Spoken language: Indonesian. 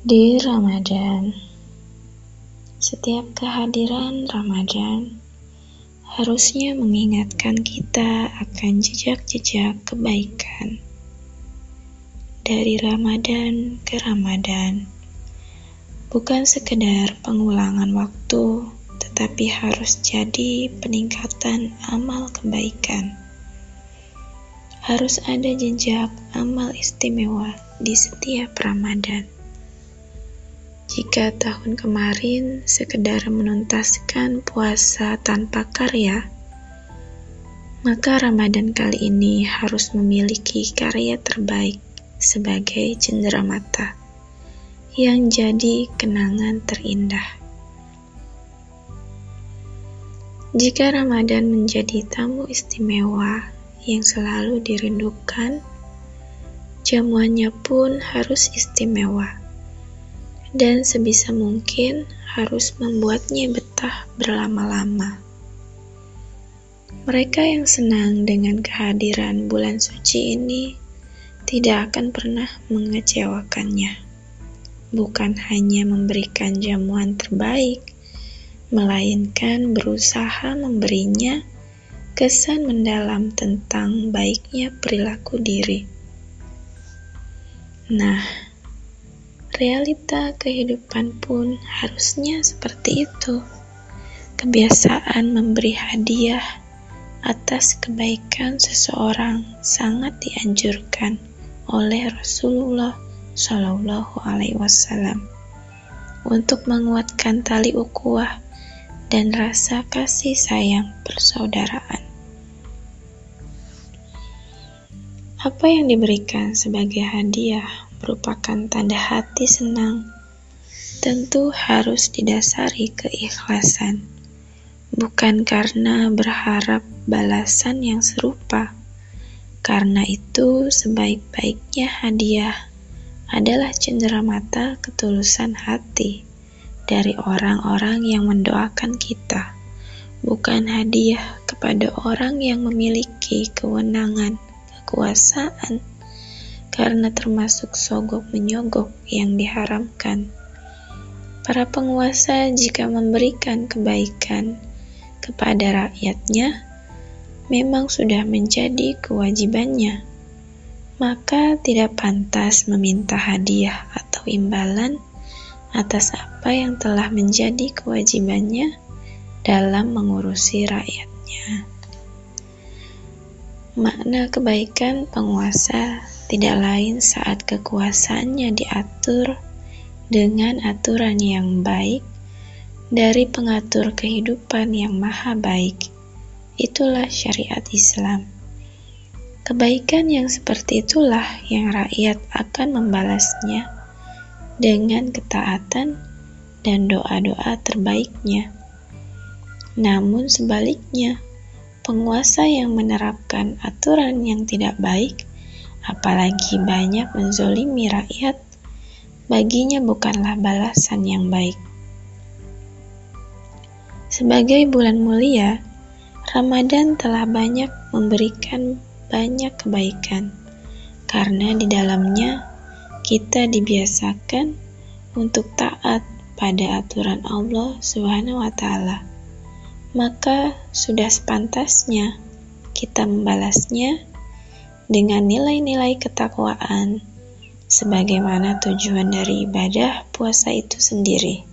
Di Ramadan, setiap kehadiran Ramadan harusnya mengingatkan kita akan jejak-jejak kebaikan. Dari Ramadan ke Ramadan, bukan sekedar pengulangan waktu, tetapi harus jadi peningkatan amal kebaikan. Harus ada jejak amal istimewa di setiap Ramadan. Jika tahun kemarin sekedar menuntaskan puasa tanpa karya, maka Ramadan kali ini harus memiliki karya terbaik sebagai cenderamata yang jadi kenangan terindah. Jika Ramadan menjadi tamu istimewa yang selalu dirindukan, jamuannya pun harus istimewa dan sebisa mungkin harus membuatnya betah berlama-lama. Mereka yang senang dengan kehadiran bulan suci ini tidak akan pernah mengecewakannya. Bukan hanya memberikan jamuan terbaik, melainkan berusaha memberinya kesan mendalam tentang baiknya perilaku diri. Nah, Realita kehidupan pun harusnya seperti itu. Kebiasaan memberi hadiah atas kebaikan seseorang sangat dianjurkan oleh Rasulullah Shallallahu Alaihi Wasallam untuk menguatkan tali ukhuwah dan rasa kasih sayang persaudaraan. Apa yang diberikan sebagai hadiah merupakan tanda hati senang, tentu harus didasari keikhlasan, bukan karena berharap balasan yang serupa. Karena itu, sebaik-baiknya hadiah adalah cenderamata ketulusan hati dari orang-orang yang mendoakan kita, bukan hadiah kepada orang yang memiliki kewenangan, kekuasaan, karena termasuk sogok menyogok yang diharamkan. Para penguasa jika memberikan kebaikan kepada rakyatnya memang sudah menjadi kewajibannya, maka tidak pantas meminta hadiah atau imbalan atas apa yang telah menjadi kewajibannya dalam mengurusi rakyatnya. Makna kebaikan penguasa tidak lain saat kekuasaannya diatur dengan aturan yang baik dari pengatur kehidupan yang maha baik. Itulah syariat Islam. Kebaikan yang seperti itulah yang rakyat akan membalasnya dengan ketaatan dan doa-doa terbaiknya. Namun sebaliknya, penguasa yang menerapkan aturan yang tidak baik apalagi banyak menzolimi rakyat, baginya bukanlah balasan yang baik. Sebagai bulan mulia, Ramadan telah banyak memberikan banyak kebaikan, karena di dalamnya kita dibiasakan untuk taat pada aturan Allah Subhanahu wa Ta'ala. Maka sudah sepantasnya kita membalasnya dengan nilai-nilai ketakwaan, sebagaimana tujuan dari ibadah puasa itu sendiri.